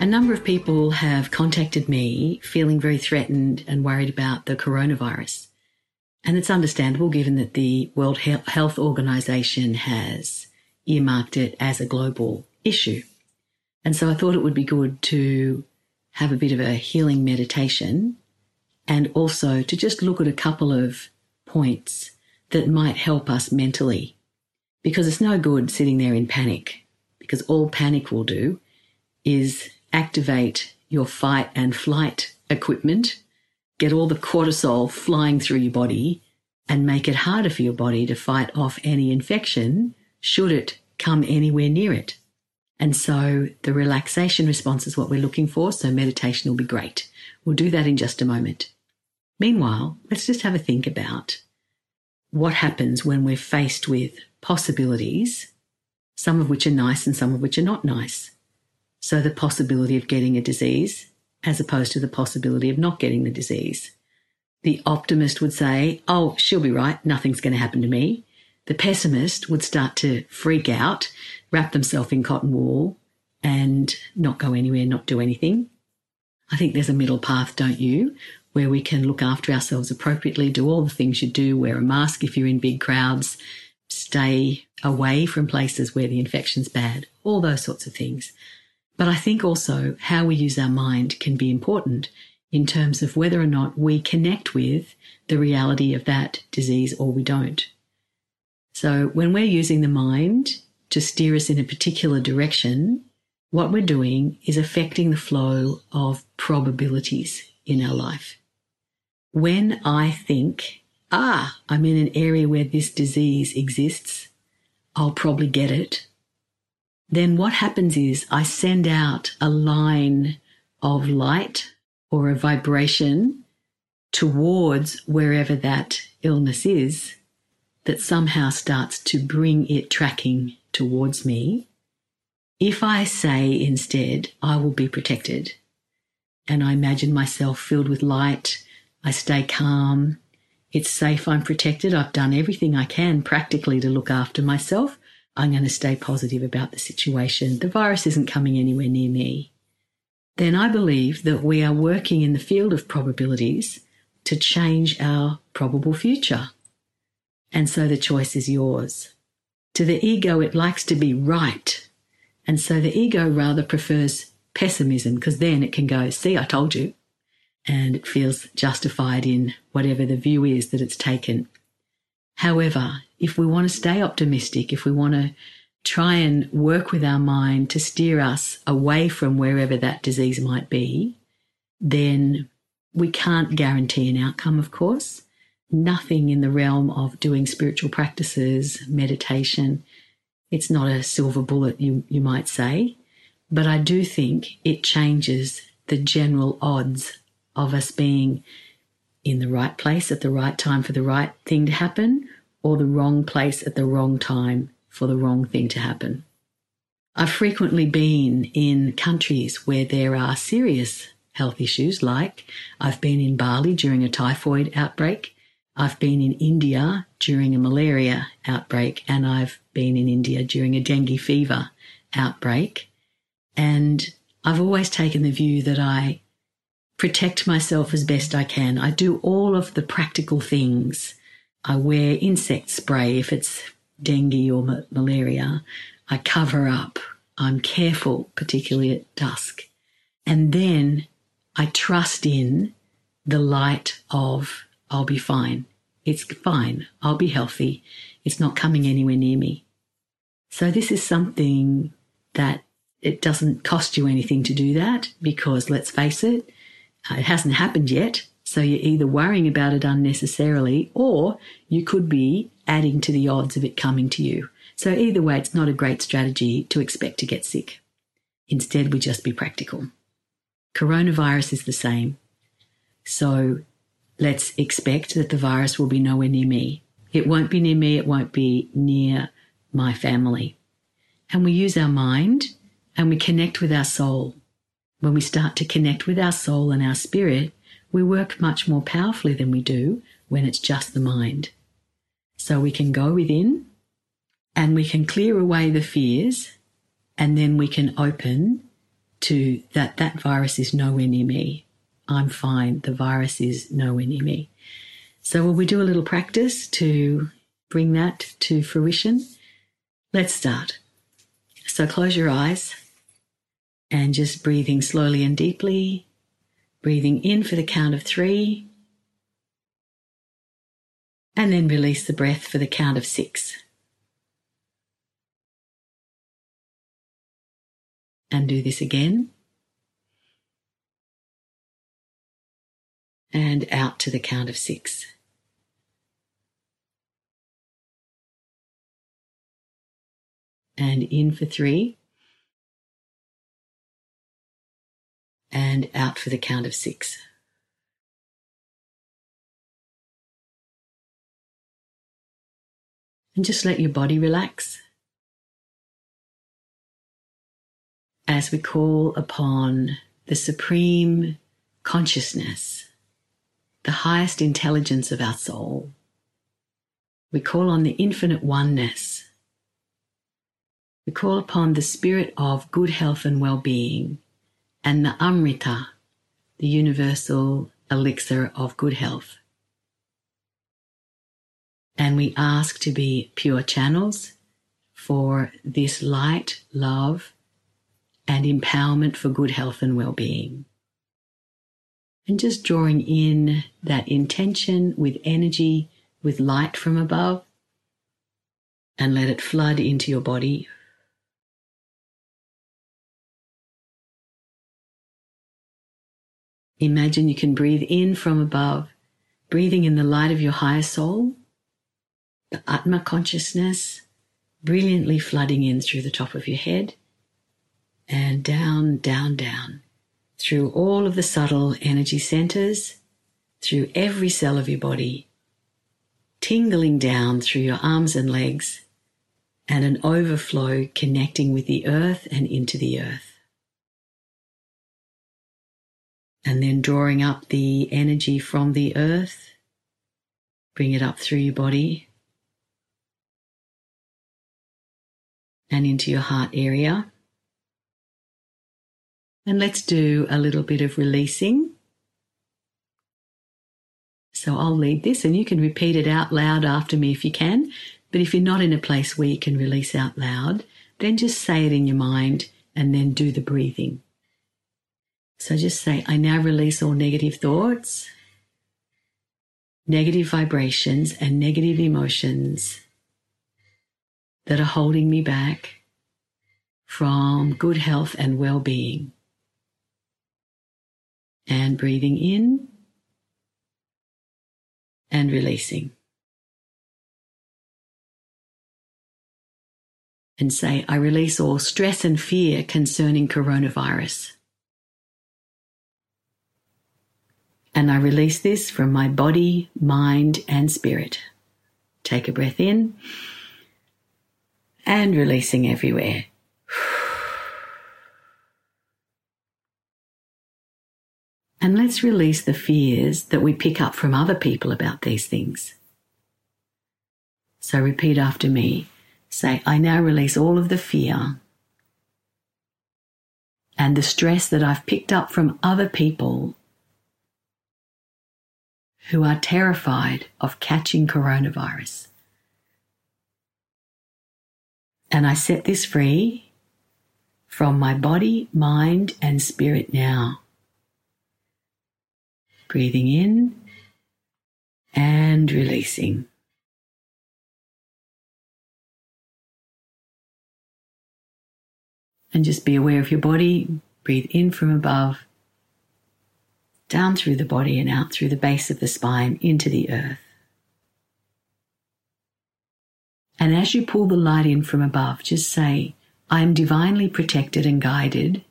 A number of people have contacted me feeling very threatened and worried about the coronavirus. And it's understandable given that the World Health Organization has earmarked it as a global issue. And so I thought it would be good to have a bit of a healing meditation and also to just look at a couple of points that might help us mentally. Because it's no good sitting there in panic, because all panic will do is activate your fight and flight equipment get all the cortisol flying through your body and make it harder for your body to fight off any infection should it come anywhere near it. And so the relaxation response is what we're looking for. So meditation will be great. We'll do that in just a moment. Meanwhile, let's just have a think about what happens when we're faced with possibilities, some of which are nice and some of which are not nice. So the possibility of getting a disease as opposed to the possibility of not getting the disease. The optimist would say, Oh, she'll be right. Nothing's going to happen to me. The pessimist would start to freak out, wrap themselves in cotton wool, and not go anywhere, not do anything. I think there's a middle path, don't you? Where we can look after ourselves appropriately, do all the things you do, wear a mask if you're in big crowds, stay away from places where the infection's bad, all those sorts of things. But I think also how we use our mind can be important in terms of whether or not we connect with the reality of that disease or we don't. So when we're using the mind to steer us in a particular direction, what we're doing is affecting the flow of probabilities in our life. When I think, ah, I'm in an area where this disease exists, I'll probably get it then what happens is I send out a line of light or a vibration towards wherever that illness is that somehow starts to bring it tracking towards me. If I say instead, I will be protected, and I imagine myself filled with light, I stay calm, it's safe, I'm protected, I've done everything I can practically to look after myself, I'm going to stay positive about the situation. The virus isn't coming anywhere near me. Then I believe that we are working in the field of probabilities to change our probable future. And so the choice is yours. To the ego, it likes to be right. And so the ego rather prefers pessimism because then it can go, see, I told you. And it feels justified in whatever the view is that it's taken. However, if we want to stay optimistic, if we want to try and work with our mind to steer us away from wherever that disease might be, then we can't guarantee an outcome, of course. Nothing in the realm of doing spiritual practices, meditation, it's not a silver bullet, you, you might say. But I do think it changes the general odds of us being in the right place at the right time for the right thing to happen or the wrong place at the wrong time for the wrong thing to happen. I've frequently been in countries where there are serious health issues, like I've been in Bali during a typhoid outbreak, I've been in India during a malaria outbreak, and I've been in India during a dengue fever outbreak. And I've always taken the view that I protect myself as best I can. I do all of the practical things I wear insect spray if it's dengue or ma- malaria. I cover up. I'm careful, particularly at dusk. And then I trust in the light of I'll be fine. It's fine. I'll be healthy. It's not coming anywhere near me. So this is something that it doesn't cost you anything to do that because let's face it, uh, it hasn't happened yet. So you're either worrying about it unnecessarily or you could be adding to the odds of it coming to you. So either way, it's not a great strategy to expect to get sick. Instead, we just be practical. Coronavirus is the same. So let's expect that the virus will be nowhere near me. It won't be near me, it won't be near my family. And we use our mind and we connect with our soul. When we start to connect with our soul and our spirit, we work much more powerfully than we do when it's just the mind. So we can go within and we can clear away the fears and then we can open to that that virus is nowhere near me. I'm fine. The virus is nowhere near me. So will we do a little practice to bring that to fruition? Let's start. So close your eyes and just breathing slowly and deeply. Breathing in for the count of three. And then release the breath for the count of six. And do this again. And out to the count of six. And in for three. And out for the count of six. And just let your body relax. as we call upon the supreme consciousness, the highest intelligence of our soul. We call on the infinite oneness. We call upon the spirit of good health and well being and the Amrita, the universal elixir of good health. And we ask to be pure channels for this light, love, and empowerment for good health and well being. And just drawing in that intention with energy, with light from above, and let it flood into your body. Imagine you can breathe in from above, breathing in the light of your higher soul, the Atma consciousness brilliantly flooding in through the top of your head and down, down, down through all of the subtle energy centers, through every cell of your body, tingling down through your arms and legs, and an overflow connecting with the earth and into the earth. And then drawing up the energy from the earth, bring it up through your body and into your heart area. And let's do a little bit of releasing. So I'll lead this and you can repeat it out loud after me if you can. But if you're not in a place where you can release out loud, then just say it in your mind and then do the breathing. So just say, I now release all negative thoughts, negative vibrations, and negative emotions that are holding me back from good health and well being. And breathing in and releasing. And say, I release all stress and fear concerning coronavirus. And I release this from my body, mind, and spirit. Take a breath in and releasing everywhere. And let's release the fears that we pick up from other people about these things. So repeat after me. Say, I now release all of the fear and the stress that I've picked up from other people who are terrified of catching coronavirus. And I set this free from my body, mind, and spirit now. Breathing in and releasing. And just be aware of your body. Breathe in from above, down through the body and out through the base of the spine into the earth. And as you pull the light in from above, just say, I am divinely protected and guided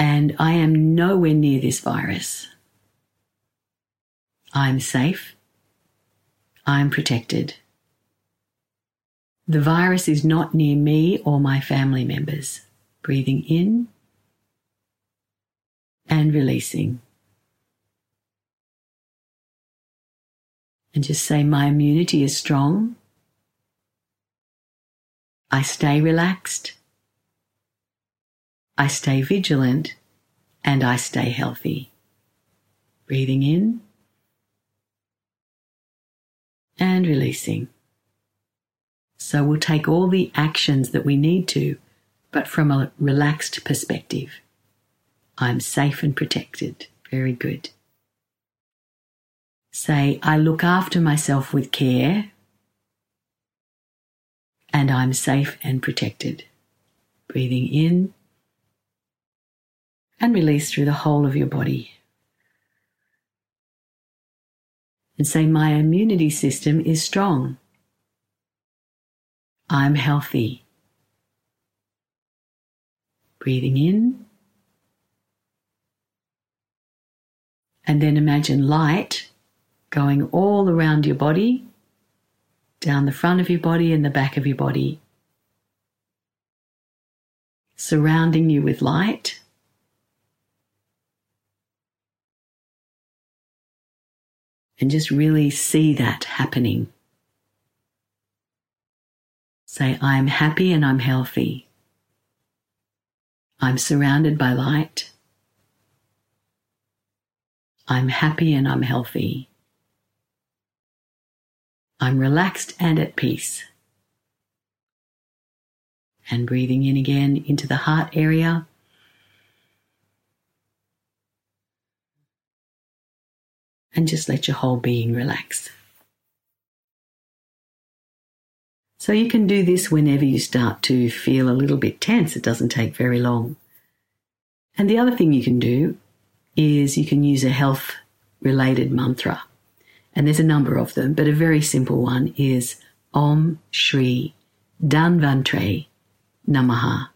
And I am nowhere near this virus. I'm safe. I'm protected. The virus is not near me or my family members. Breathing in and releasing. And just say, My immunity is strong. I stay relaxed. I stay vigilant and I stay healthy. Breathing in and releasing. So we'll take all the actions that we need to, but from a relaxed perspective. I'm safe and protected. Very good. Say, I look after myself with care and I'm safe and protected. Breathing in and release through the whole of your body. And say, My immunity system is strong. I'm healthy. Breathing in. And then imagine light going all around your body, down the front of your body and the back of your body, surrounding you with light. And just really see that happening. Say, I'm happy and I'm healthy. I'm surrounded by light. I'm happy and I'm healthy. I'm relaxed and at peace. And breathing in again into the heart area. And just let your whole being relax. So you can do this whenever you start to feel a little bit tense. It doesn't take very long. And the other thing you can do is you can use a health related mantra. And there's a number of them, but a very simple one is Om Shri Dhanvantare Namaha.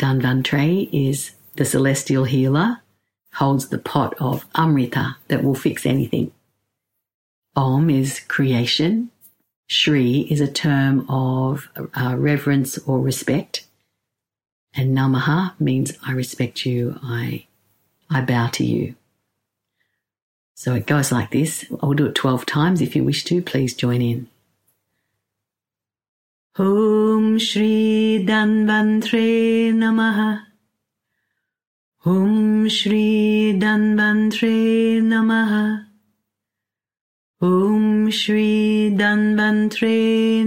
Dhanvantare is the celestial healer, holds the pot of Amrita that will fix anything. Om is creation, Shri is a term of uh, reverence or respect. And Namaha means I respect you, I, I bow to you. So it goes like this. I'll do it 12 times. If you wish to, please join in. Om Shri Dhanvantare Namaha. Om Shri Dhanvantare Namaha. ॐ श्री धन्वन्त्रे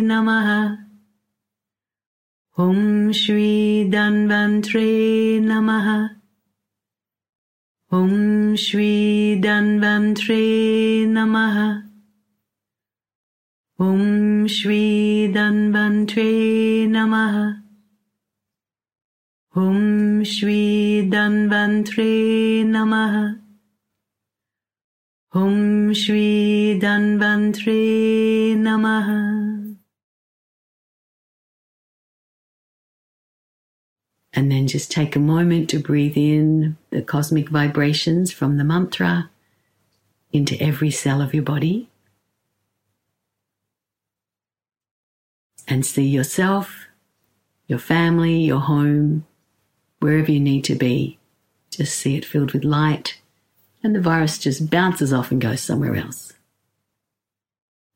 नमः। ॐ श्री धन्वन्त्रे नमः। And then just take a moment to breathe in the cosmic vibrations from the mantra into every cell of your body. And see yourself, your family, your home, wherever you need to be. Just see it filled with light, and the virus just bounces off and goes somewhere else.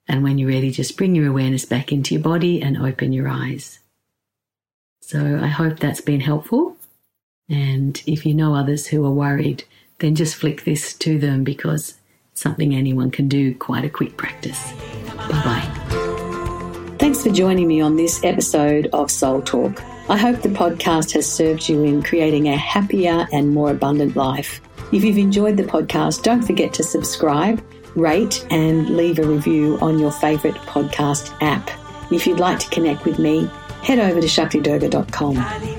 And when you're ready, just bring your awareness back into your body and open your eyes. So I hope that's been helpful. And if you know others who are worried, then just flick this to them because something anyone can do, quite a quick practice. Bye bye. Thanks for joining me on this episode of Soul Talk. I hope the podcast has served you in creating a happier and more abundant life. If you've enjoyed the podcast, don't forget to subscribe rate, and leave a review on your favourite podcast app. If you'd like to connect with me, head over to shaktidurga.com.